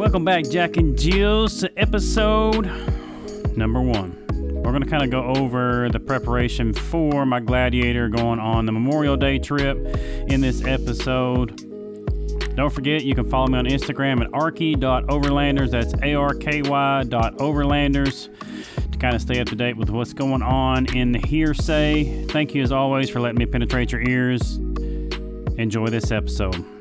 Welcome back, Jack and Jills, to episode number one. We're going to kind of go over the preparation for my Gladiator going on the Memorial Day trip in this episode. Don't forget, you can follow me on Instagram at arky.overlanders. That's A R K Y dot overlanders to kind of stay up to date with what's going on in the hearsay. Thank you, as always, for letting me penetrate your ears. Enjoy this episode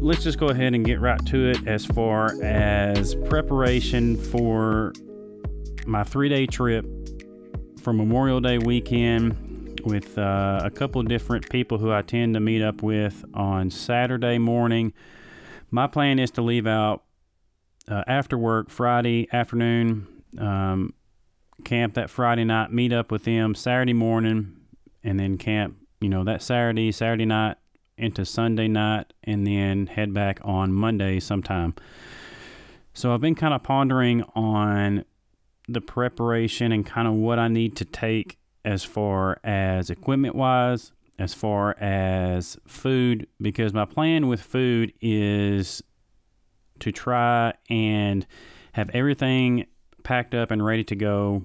let's just go ahead and get right to it as far as preparation for my three day trip for Memorial Day weekend with uh, a couple different people who I tend to meet up with on Saturday morning. My plan is to leave out uh, after work Friday afternoon, um, camp that Friday night, meet up with them Saturday morning, and then camp, you know, that Saturday, Saturday night, into Sunday night and then head back on Monday sometime. So I've been kind of pondering on the preparation and kind of what I need to take as far as equipment wise, as far as food, because my plan with food is to try and have everything packed up and ready to go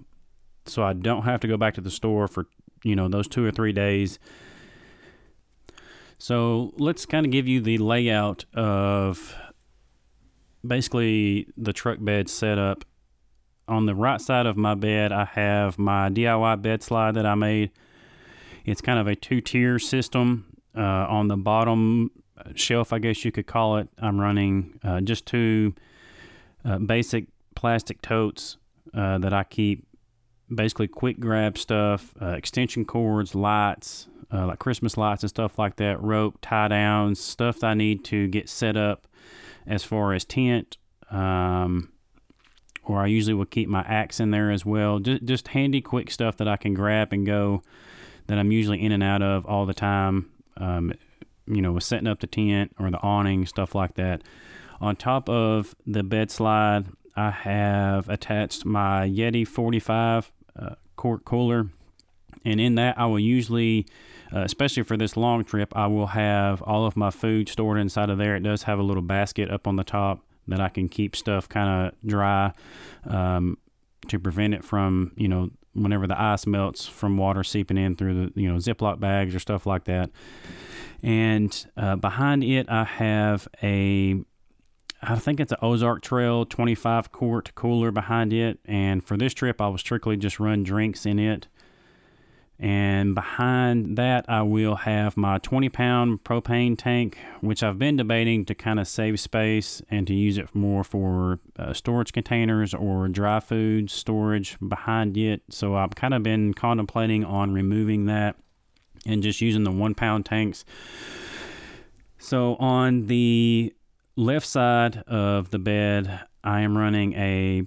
so I don't have to go back to the store for, you know, those two or three days so let's kind of give you the layout of basically the truck bed setup. On the right side of my bed, I have my DIY bed slide that I made. It's kind of a two tier system. Uh, on the bottom shelf, I guess you could call it, I'm running uh, just two uh, basic plastic totes uh, that I keep basically quick grab stuff, uh, extension cords, lights, uh, like Christmas lights and stuff like that, rope, tie downs, stuff that I need to get set up as far as tent. Um, or I usually will keep my axe in there as well. Just, just handy, quick stuff that I can grab and go that I'm usually in and out of all the time. Um, you know, with setting up the tent or the awning, stuff like that. On top of the bed slide, I have attached my Yeti 45 uh, quart cooler, and in that I will usually uh, especially for this long trip, I will have all of my food stored inside of there. It does have a little basket up on the top that I can keep stuff kind of dry um, to prevent it from, you know, whenever the ice melts from water seeping in through the, you know, Ziploc bags or stuff like that. And uh, behind it, I have a I think it's an Ozark Trail 25 quart cooler behind it. And for this trip, I will strictly just run drinks in it. And behind that, I will have my 20 pound propane tank, which I've been debating to kind of save space and to use it more for uh, storage containers or dry food storage behind it. So I've kind of been contemplating on removing that and just using the one pound tanks. So on the left side of the bed, I am running a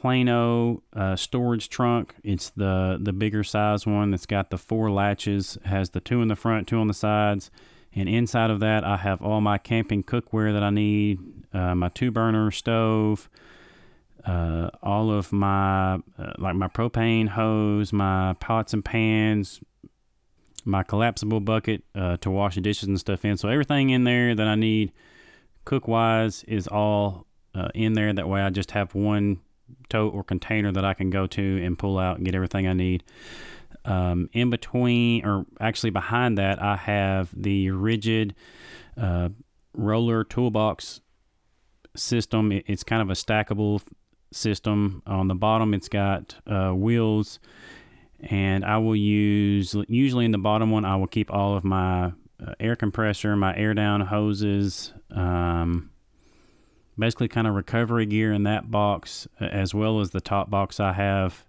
Plano uh, storage trunk. It's the the bigger size one that's got the four latches, has the two in the front, two on the sides, and inside of that I have all my camping cookware that I need, uh, my two burner stove, uh, all of my uh, like my propane hose, my pots and pans, my collapsible bucket uh, to wash the dishes and stuff in. So everything in there that I need cook wise is all uh, in there. That way I just have one tote or container that I can go to and pull out and get everything I need. Um, in between, or actually behind that, I have the Ridgid uh, roller toolbox system. It's kind of a stackable system. On the bottom, it's got uh, wheels, and I will use usually in the bottom one, I will keep all of my uh, air compressor, my air down hoses. Um, basically kind of recovery gear in that box as well as the top box I have.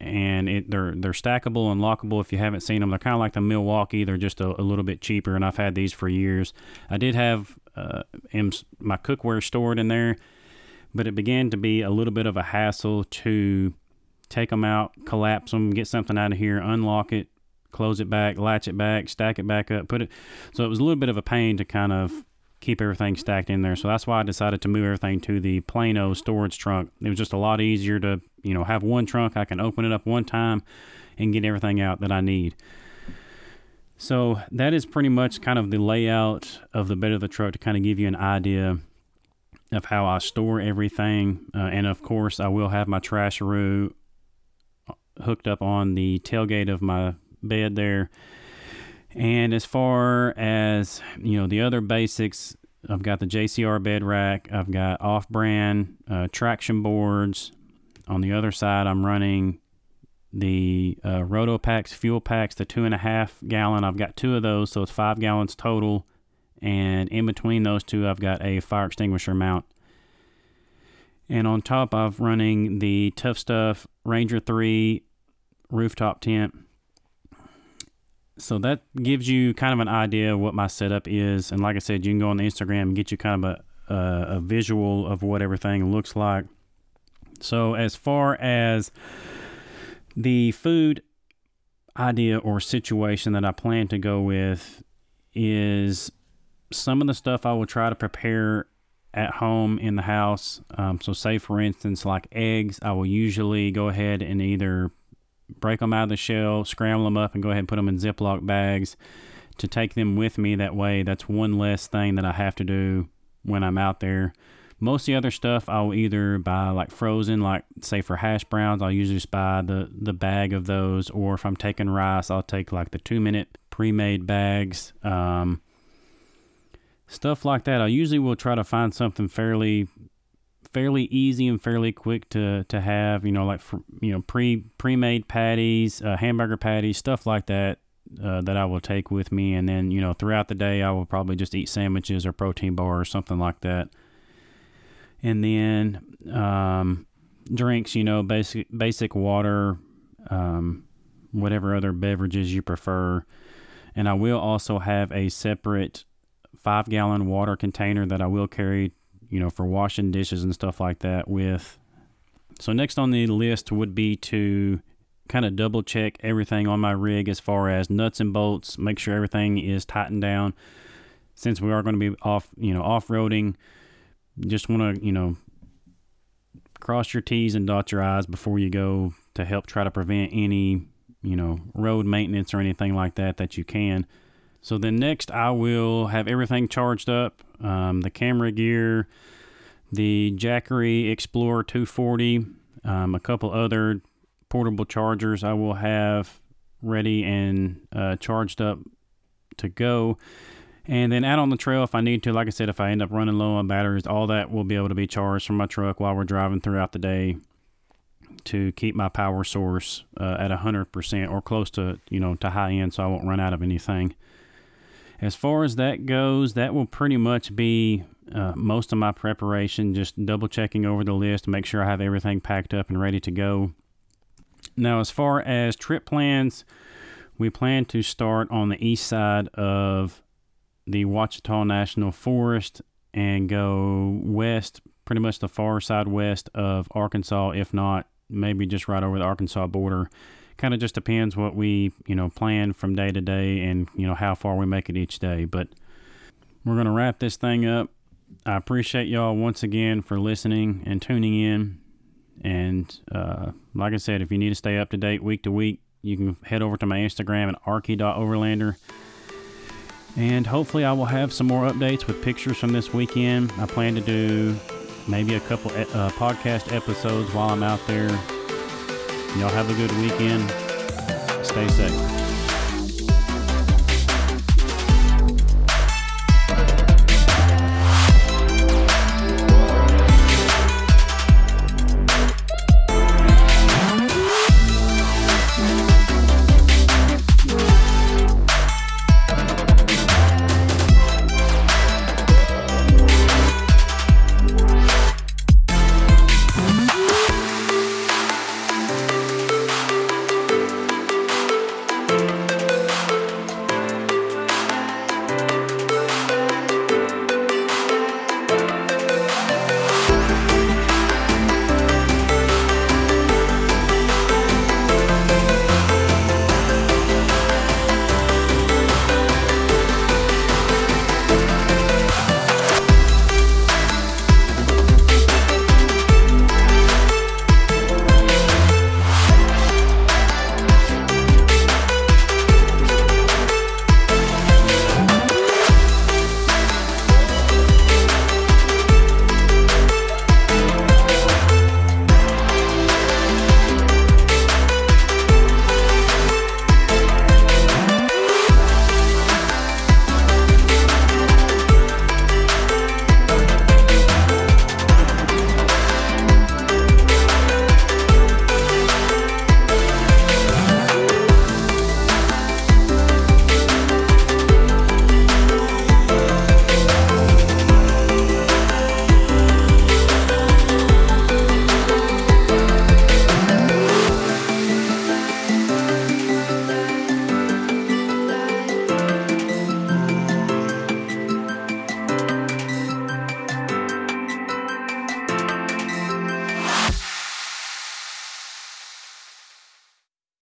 And it, they're they're stackable and lockable. If you haven't seen them, they're kind of like the Milwaukee. They're just a, a little bit cheaper, and I've had these for years. I did have uh, my cookware stored in there, but it began to be a little bit of a hassle to take them out, collapse them, get something out of here, unlock it, close it back, latch it back, stack it back up, put it. So it was a little bit of a pain to kind of keep everything stacked in there. So that's why I decided to move everything to the Plano storage trunk. It was just a lot easier to, you know, have one trunk. I can open it up one time and get everything out that I need. So that is pretty much kind of the layout of the bed of the truck to kind of give you an idea of how I store everything. Uh, and of course, I will have my Trasharoo hooked up on the tailgate of my bed there. And as far as you know, the other basics, I've got the JCR bed rack. I've got off-brand uh, traction boards. On the other side, I'm running the uh, Rotopax fuel packs, the two and a half gallon. I've got two of those, so it's five gallons total. And in between those two, I've got a fire extinguisher mount. And on top, I'm running the Tuff Stuff Ranger 3 rooftop tent. So that gives you kind of an idea of what my setup is. And like I said, you can go on Instagram and get you kind of a, a, a visual of what everything looks like. So as far as the food idea or situation that I plan to go with is some of the stuff I will try to prepare at home in the house. Um, so, say for instance, like eggs, I will usually go ahead and either break them out of the shell, scramble them up, and go ahead and put them in Ziploc bags to take them with me. That way, that's one less thing that I have to do when I'm out there. Most of the other stuff I'll either buy like frozen, like say for hash browns, I'll usually just buy the, the bag of those. Or if I'm taking rice, I'll take like the two minute pre made bags. Um, stuff like that. I usually will try to find something fairly fairly easy and fairly quick to to have. You know, like for, you know pre pre made patties, uh, hamburger patties, stuff like that. Uh, that I will take with me, and then you know throughout the day I will probably just eat sandwiches or protein bar or something like that. And then um, drinks, you know, basic basic water, um, whatever other beverages you prefer. And I will also have a separate five gallon water container that I will carry, you know, for washing dishes and stuff like that with. So, next on the list would be to kind of double check everything on my rig as far as nuts and bolts, make sure everything is tightened down. Since we are going to be off, you know, off roading, just want to, you know, cross your T's and dot your I's before you go to help try to prevent any, you know, road maintenance or anything like that that you can. So then next, I will have everything charged up um, the camera gear, the Jackery Explorer 240, um, a couple other portable chargers I will have ready and uh, charged up to go. And then out on the trail, if I need to, like I said, if I end up running low on batteries, all that will be able to be charged from my truck while we're driving throughout the day to keep my power source uh, at 100% or close to, you know, to high end so I won't run out of anything. As far as that goes, that will pretty much be uh, most of my preparation, just double checking over the list to make sure I have everything packed up and ready to go. Now, as far as trip plans, we plan to start on the east side of the Ouachita National Forest and go west, pretty much the far side west of Arkansas, if not maybe just right over the Arkansas border kind of just depends what we you know plan from day to day and you know how far we make it each day. But we're going to wrap this thing up. I appreciate y'all once again for listening and tuning in. And uh, like i said if you need to stay up to date week to week you can head over to my instagram at arky.overlander and hopefully i will have some more updates with pictures from this weekend. I plan to do maybe a couple uh, podcast episodes while i'm out there Y'all have a good weekend. Stay safe.